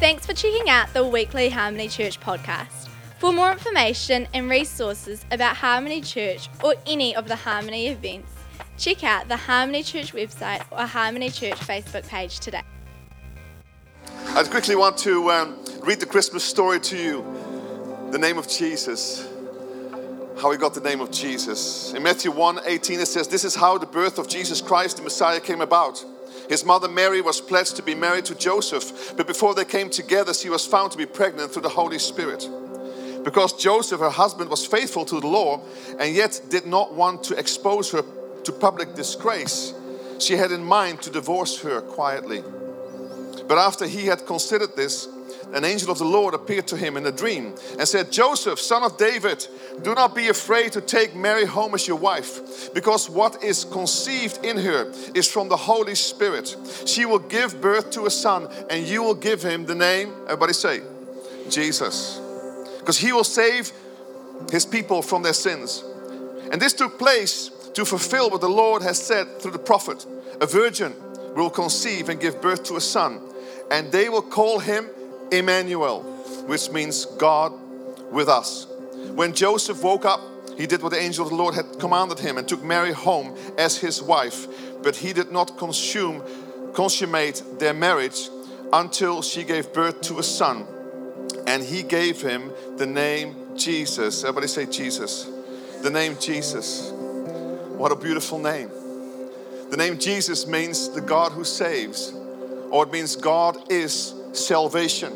Thanks for checking out the weekly Harmony Church podcast. For more information and resources about Harmony Church or any of the Harmony events, check out the Harmony Church website or Harmony Church Facebook page today. I quickly want to um, read the Christmas story to you. The name of Jesus. How he got the name of Jesus. In Matthew 1 18, it says, This is how the birth of Jesus Christ, the Messiah, came about. His mother Mary was pledged to be married to Joseph, but before they came together, she was found to be pregnant through the Holy Spirit. Because Joseph, her husband, was faithful to the law and yet did not want to expose her to public disgrace, she had in mind to divorce her quietly. But after he had considered this, an angel of the Lord appeared to him in a dream and said, Joseph, son of David, do not be afraid to take Mary home as your wife, because what is conceived in her is from the Holy Spirit. She will give birth to a son, and you will give him the name, everybody say, Jesus. Because he will save his people from their sins. And this took place to fulfill what the Lord has said through the prophet A virgin will conceive and give birth to a son, and they will call him Emmanuel, which means God with us. When Joseph woke up, he did what the angel of the Lord had commanded him and took Mary home as his wife. But he did not consume, consummate their marriage until she gave birth to a son. And he gave him the name Jesus. Everybody say Jesus. The name Jesus. What a beautiful name. The name Jesus means the God who saves, or it means God is salvation.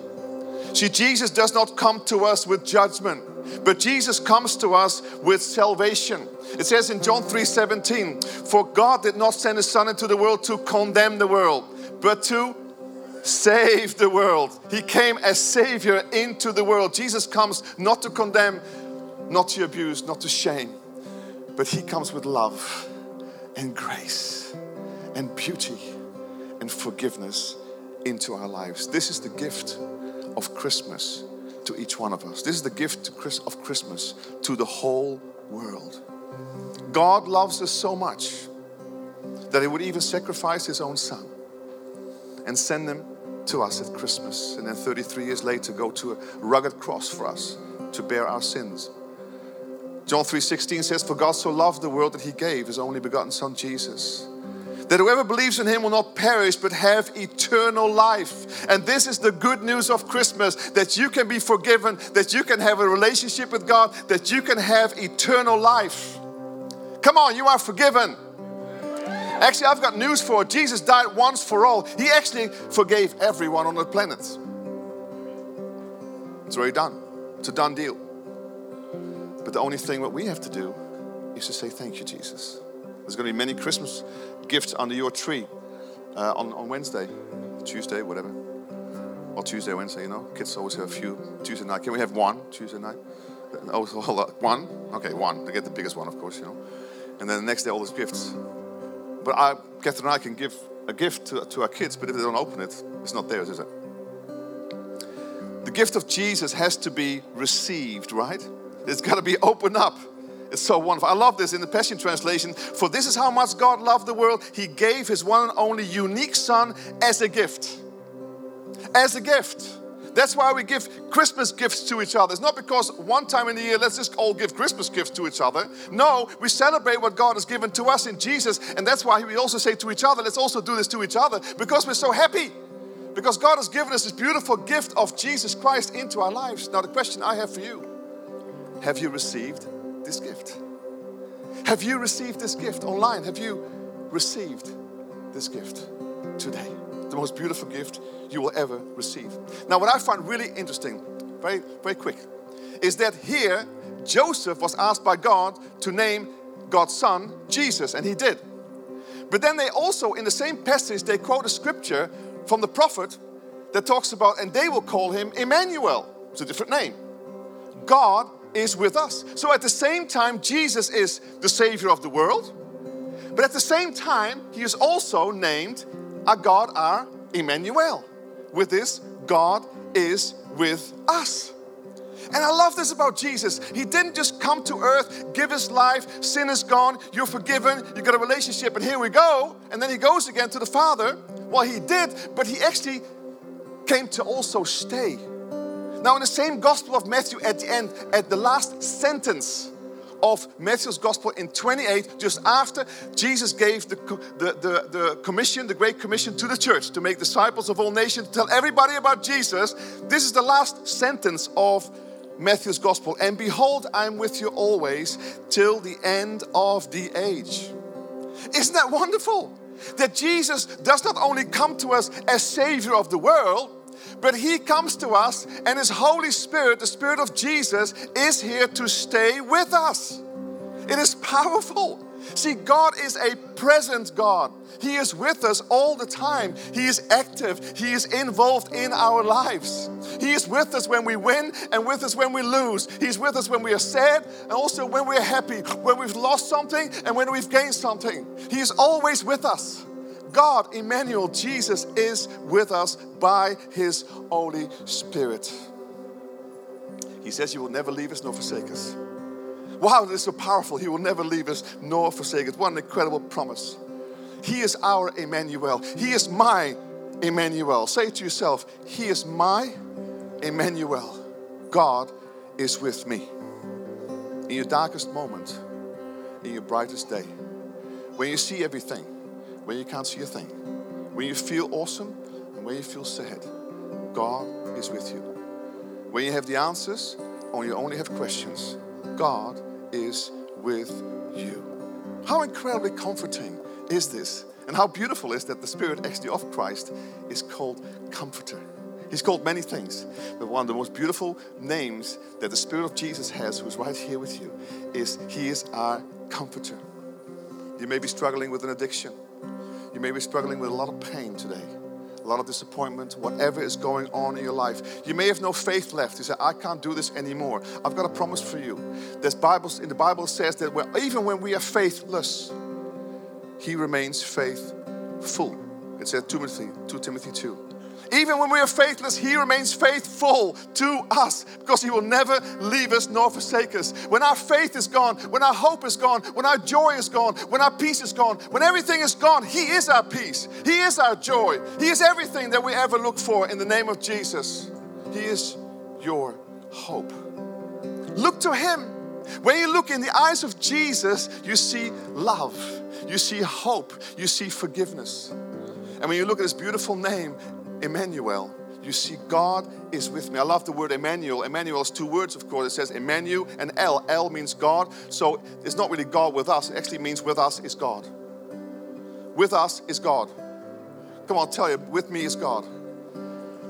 See, Jesus does not come to us with judgment, but Jesus comes to us with salvation. It says in John 3:17, "For God did not send his son into the world to condemn the world, but to save the world. He came as savior into the world. Jesus comes not to condemn, not to abuse, not to shame, but he comes with love and grace and beauty and forgiveness into our lives. This is the gift of Christmas to each one of us. This is the gift of Christmas to the whole world. God loves us so much that He would even sacrifice His own Son and send Him to us at Christmas. And then 33 years later, go to a rugged cross for us to bear our sins. John 3:16 says, For God so loved the world that He gave His only begotten Son Jesus that whoever believes in him will not perish but have eternal life. And this is the good news of Christmas that you can be forgiven, that you can have a relationship with God, that you can have eternal life. Come on, you are forgiven. Actually, I've got news for you. Jesus died once for all. He actually forgave everyone on the planet. It's already done. It's a done deal. But the only thing what we have to do is to say thank you, Jesus. There's going to be many Christmas gifts under your tree uh, on, on Wednesday, Tuesday, whatever. Or Tuesday, Wednesday, you know. Kids always have a few Tuesday night. Can we have one Tuesday night? Oh. One? Okay, one. They get the biggest one, of course, you know. And then the next day, all those gifts. But I, Catherine and I can give a gift to, to our kids, but if they don't open it, it's not theirs, is it? The gift of Jesus has to be received, right? It's got to be opened up. It's so wonderful. I love this in the Passion Translation. For this is how much God loved the world. He gave His one and only unique Son as a gift. As a gift. That's why we give Christmas gifts to each other. It's not because one time in the year, let's just all give Christmas gifts to each other. No, we celebrate what God has given to us in Jesus. And that's why we also say to each other, let's also do this to each other because we're so happy. Because God has given us this beautiful gift of Jesus Christ into our lives. Now, the question I have for you have you received this gift? Have you received this gift online? Have you received this gift today? The most beautiful gift you will ever receive. Now, what I find really interesting, very, very quick, is that here Joseph was asked by God to name God's son Jesus, and he did. But then they also, in the same passage, they quote a scripture from the prophet that talks about, and they will call him Emmanuel. It's a different name. God is with us. So at the same time, Jesus is the Savior of the world, but at the same time, He is also named our God, our Emmanuel. With this, God is with us. And I love this about Jesus. He didn't just come to earth, give his life, sin is gone, you're forgiven, you got a relationship, and here we go. And then he goes again to the Father. Well, he did, but he actually came to also stay. Now, in the same Gospel of Matthew, at the end, at the last sentence of Matthew's Gospel in 28, just after Jesus gave the, the, the, the commission, the Great Commission to the church to make disciples of all nations, to tell everybody about Jesus, this is the last sentence of Matthew's Gospel. And behold, I'm with you always till the end of the age. Isn't that wonderful? That Jesus does not only come to us as Savior of the world, but He comes to us, and His Holy Spirit, the Spirit of Jesus, is here to stay with us. It is powerful. See, God is a present God. He is with us all the time. He is active. He is involved in our lives. He is with us when we win and with us when we lose. He's with us when we are sad and also when we are happy, when we've lost something and when we've gained something. He is always with us. God, Emmanuel, Jesus is with us by His Holy Spirit. He says He will never leave us nor forsake us. Wow, this is so powerful. He will never leave us nor forsake us. What an incredible promise. He is our Emmanuel. He is my Emmanuel. Say to yourself, He is my Emmanuel. God is with me. In your darkest moment, in your brightest day, when you see everything, when you can't see a thing, when you feel awesome and where you feel sad, God is with you. When you have the answers or you only have questions, God is with you. How incredibly comforting is this? And how beautiful is that the Spirit actually of Christ is called Comforter. He's called many things, but one of the most beautiful names that the Spirit of Jesus has, who's right here with you, is He is our Comforter. You may be struggling with an addiction. You may be struggling with a lot of pain today a lot of disappointment, whatever is going on in your life. You may have no faith left. You say, I can't do this anymore. I've got a promise for you. There's Bibles in the Bible says that even when we are faithless, He remains faithful. It says 2 Timothy, 2 Timothy 2. Even when we are faithless, He remains faithful to us because He will never leave us nor forsake us. When our faith is gone, when our hope is gone, when our joy is gone, when our peace is gone, when everything is gone, He is our peace. He is our joy. He is everything that we ever look for in the name of Jesus. He is your hope. Look to Him. When you look in the eyes of Jesus, you see love, you see hope, you see forgiveness. And when you look at His beautiful name, Emmanuel. You see, God is with me. I love the word Emmanuel. Emmanuel is two words, of course. It says Emmanuel and El. El means God. So it's not really God with us. It actually means with us is God. With us is God. Come on, I'll tell you, with me is God.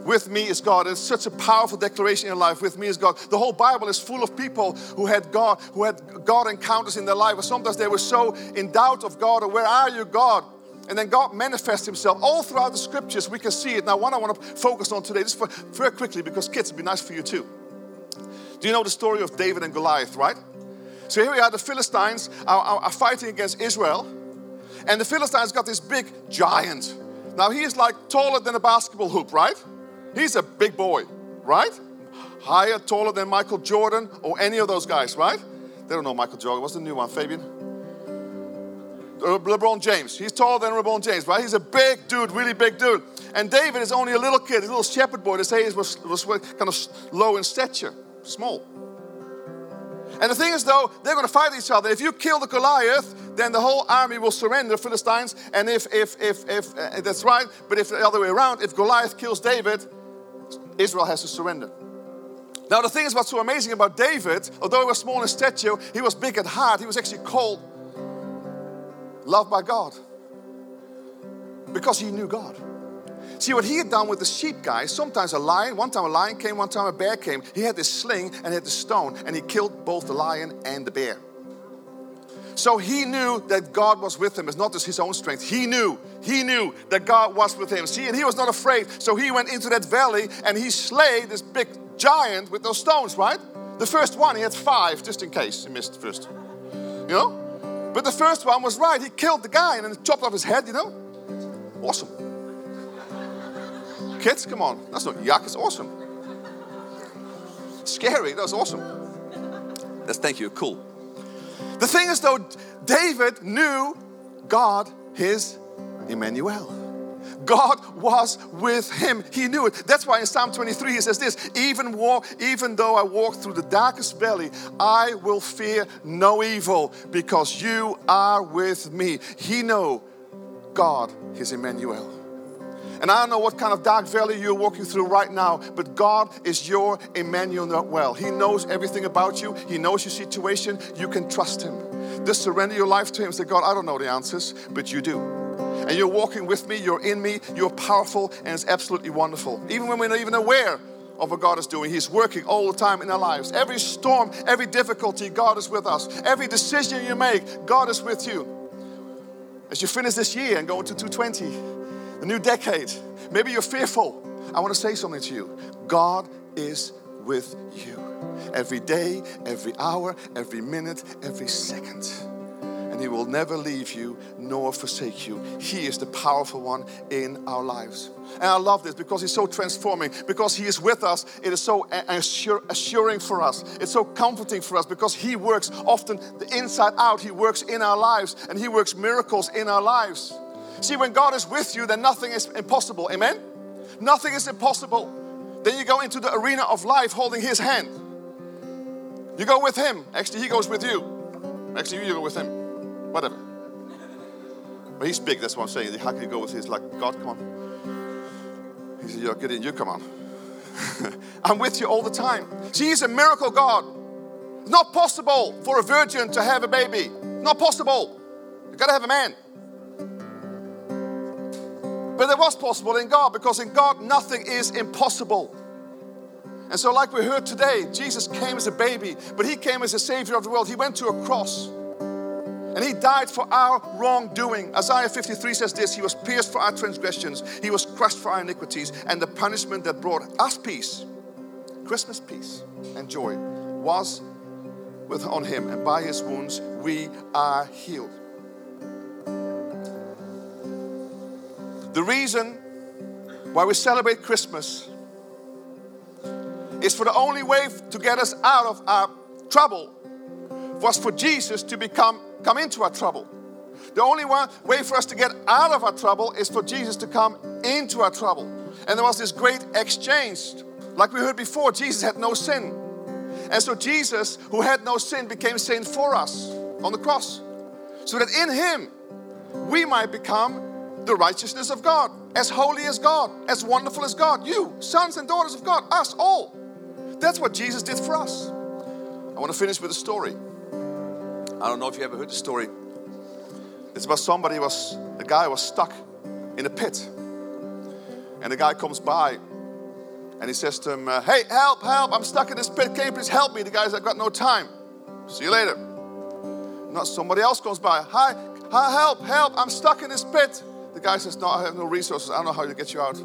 With me is God. It's such a powerful declaration in life. With me is God. The whole Bible is full of people who had God, who had God encounters in their life. But sometimes they were so in doubt of God, or where are you, God? And then God manifests Himself all throughout the scriptures. We can see it. Now, one I want to focus on today, just for, very quickly, because kids, it'd be nice for you too. Do you know the story of David and Goliath, right? So here we are, the Philistines are, are, are fighting against Israel. And the Philistines got this big giant. Now, he is like taller than a basketball hoop, right? He's a big boy, right? Higher, taller than Michael Jordan or any of those guys, right? They don't know Michael Jordan. What's the new one, Fabian? Uh, LeBron James. He's taller than LeBron James, right? He's a big dude, really big dude. And David is only a little kid, a little shepherd boy. They say he was, was kind of low in stature, small. And the thing is, though, they're going to fight each other. If you kill the Goliath, then the whole army will surrender, Philistines. And if, if, if, if uh, that's right, but if the other way around, if Goliath kills David, Israel has to surrender. Now, the thing is, what's so amazing about David, although he was small in stature, he was big at heart. He was actually called loved by God because he knew God. See what he had done with the sheep guys, sometimes a lion, one time a lion came, one time a bear came. He had this sling and he had the stone, and he killed both the lion and the bear. So he knew that God was with him. It's not just his own strength. He knew, he knew that God was with him. See, and he was not afraid. So he went into that valley and he slayed this big giant with those stones, right? The first one, he had five, just in case he missed the first. You know? But the first one was right. He killed the guy and then chopped off his head, you know? Awesome. Kids, come on. That's not yuck, it's awesome. Scary, that's awesome. That's thank you, cool. The thing is, though, David knew God, his Emmanuel. God was with him. He knew it. That's why in Psalm 23 he says this even walk, even though I walk through the darkest valley, I will fear no evil because you are with me. He know God is Emmanuel. And I don't know what kind of dark valley you're walking through right now, but God is your Emmanuel. well. He knows everything about you, He knows your situation. You can trust Him. Just surrender your life to Him. Say, God, I don't know the answers, but you do. And you're walking with me, you're in me, you're powerful, and it's absolutely wonderful. Even when we're not even aware of what God is doing. He's working all the time in our lives. Every storm, every difficulty, God is with us. Every decision you make, God is with you. As you finish this year and go into 220, the new decade, maybe you're fearful. I want to say something to you. God is with you every day, every hour, every minute, every second and He will never leave you nor forsake you. He is the powerful one in our lives. And I love this because He's so transforming, because He is with us. It is so assuring for us, it's so comforting for us because He works often the inside out. He works in our lives and He works miracles in our lives. See, when God is with you, then nothing is impossible. Amen? Nothing is impossible. Then you go into the arena of life holding His hand. You go with Him. Actually, He goes with you. Actually, you go with Him whatever. But he's big, that's what I'm saying. How can you go with his, like, God, come on. He said, You're in, you come on. I'm with you all the time. See, he's a miracle God. It's not possible for a virgin to have a baby. Not possible. You gotta have a man. But it was possible in God because in God nothing is impossible. And so, like we heard today, Jesus came as a baby, but he came as a savior of the world. He went to a cross. And he died for our wrongdoing. Isaiah 53 says this He was pierced for our transgressions, He was crushed for our iniquities, and the punishment that brought us peace, Christmas peace and joy, was with on Him. And by His wounds we are healed. The reason why we celebrate Christmas is for the only way to get us out of our trouble was for Jesus to become come into our trouble. The only one way for us to get out of our trouble is for Jesus to come into our trouble. And there was this great exchange. Like we heard before, Jesus had no sin. And so Jesus, who had no sin, became sin for us on the cross. So that in him we might become the righteousness of God, as holy as God, as wonderful as God. You, sons and daughters of God, us all. That's what Jesus did for us. I want to finish with a story. I don't know if you ever heard the story. It's about somebody was a guy was stuck in a pit, and the guy comes by, and he says to him, uh, "Hey, help, help! I'm stuck in this pit. Can you please help me?" The guy says, "I got no time. See you later." Not somebody else comes by. Hi, hi, help, help! I'm stuck in this pit. The guy says, "No, I have no resources. I don't know how to get you out."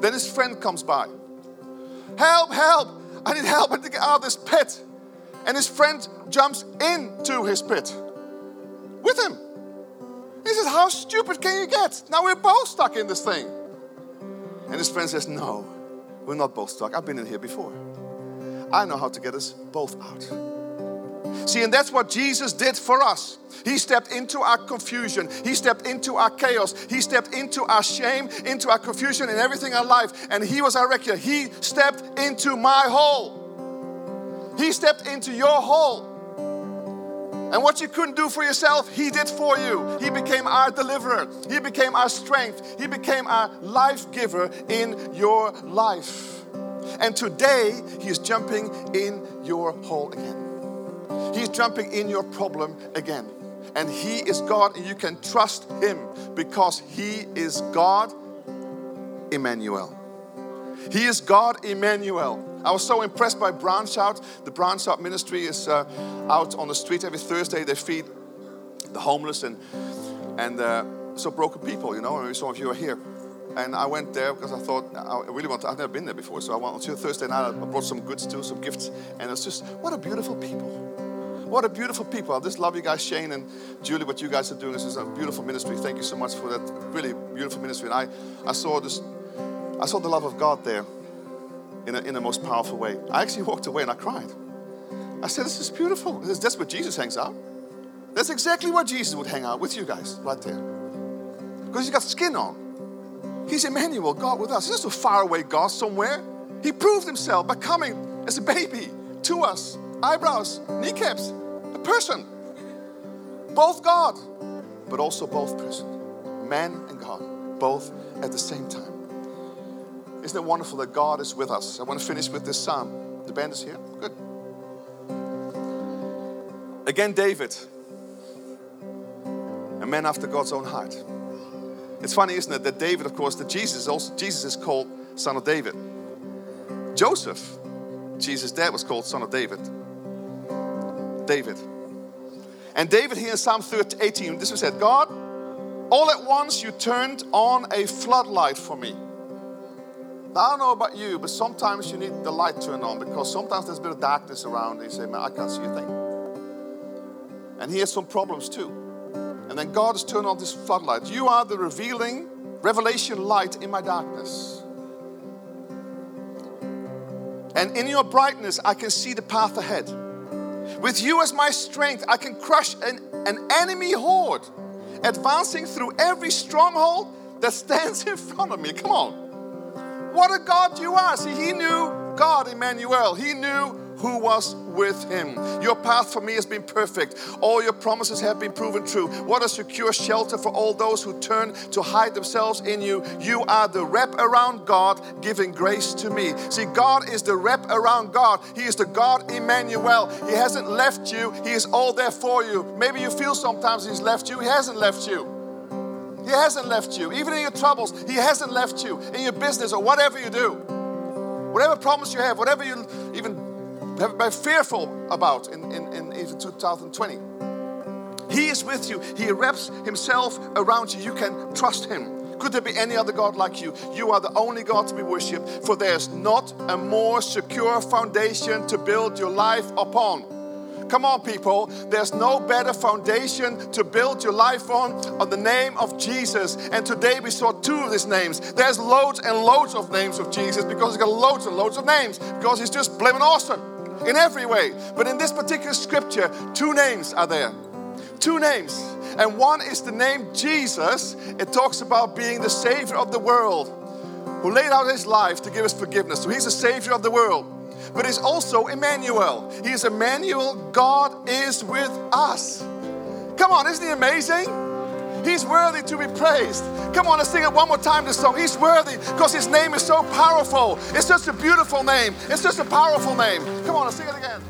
Then his friend comes by. Help, help! I need help to get out of this pit. And his friend jumps into his pit with him. He says, How stupid can you get? Now we're both stuck in this thing. And his friend says, No, we're not both stuck. I've been in here before. I know how to get us both out. See, and that's what Jesus did for us. He stepped into our confusion. He stepped into our chaos. He stepped into our shame, into our confusion, and everything in our life. And He was our wrecker. He stepped into my hole. He stepped into your hole. And what you couldn't do for yourself, He did for you. He became our deliverer. He became our strength. He became our life giver in your life. And today, He's jumping in your hole again. He's jumping in your problem again. And He is God, and you can trust Him because He is God, Emmanuel. He is God, Emmanuel. I was so impressed by Branch Out. The Branch Out ministry is uh, out on the street every Thursday. They feed the homeless and and uh, so broken people. You know, some of you are here. And I went there because I thought I really want. To, I've never been there before, so I went on Thursday night. I brought some goods too, some gifts, and it's just what a beautiful people. What a beautiful people. I just love you guys, Shane and Julie, what you guys are doing. This is a beautiful ministry. Thank you so much for that really beautiful ministry. And I, I saw this, I saw the love of God there in, a, in the most powerful way. I actually walked away and I cried. I said, This is beautiful. This, That's where Jesus hangs out. That's exactly where Jesus would hang out with you guys right there. Because he's got skin on. He's Emmanuel, God with us. He's not a faraway God somewhere. He proved himself by coming as a baby to us. Eyebrows, kneecaps, a person. Both God, but also both person. Man and God, both at the same time. Isn't it wonderful that God is with us? I want to finish with this psalm. The band is here. Good. Again, David, a man after God's own heart. It's funny, isn't it, that David, of course, that Jesus also Jesus is called son of David. Joseph, Jesus' dad, was called son of David. David. And David here in Psalm 18, this was said, God, all at once you turned on a floodlight for me. I don't know about you, but sometimes you need the light turned on because sometimes there's a bit of darkness around and you say, man, I can't see a thing. And he has some problems too. And then God has turned on this floodlight. You are the revealing, revelation light in my darkness. And in your brightness, I can see the path ahead. With you as my strength, I can crush an, an enemy horde, advancing through every stronghold that stands in front of me. Come on. What a God you are. See, he knew God, Emmanuel. He knew who was with him. Your path for me has been perfect. All your promises have been proven true. What a secure shelter for all those who turn to hide themselves in you. You are the wrap around God giving grace to me. See, God is the wrap around God. He is the God Emmanuel. He hasn't left you, He is all there for you. Maybe you feel sometimes He's left you, He hasn't left you. He hasn't left you. Even in your troubles, He hasn't left you. In your business or whatever you do. Whatever problems you have, whatever you even have been fearful about in, in, in even 2020. He is with you. He wraps himself around you. You can trust him. Could there be any other God like you? You are the only God to be worshipped, for there's not a more secure foundation to build your life upon. Come on, people. There's no better foundation to build your life on on the name of Jesus. And today we saw two of these names. There's loads and loads of names of Jesus because he's got loads and loads of names because he's just blaming awesome in every way. But in this particular scripture, two names are there. Two names. And one is the name Jesus. It talks about being the Savior of the world who laid out his life to give us forgiveness. So he's the Savior of the world. But he's also Emmanuel. He is Emmanuel. God is with us. Come on, isn't he amazing? He's worthy to be praised. Come on, let's sing it one more time this song. He's worthy because his name is so powerful. It's just a beautiful name. It's just a powerful name. Come on, let's sing it again.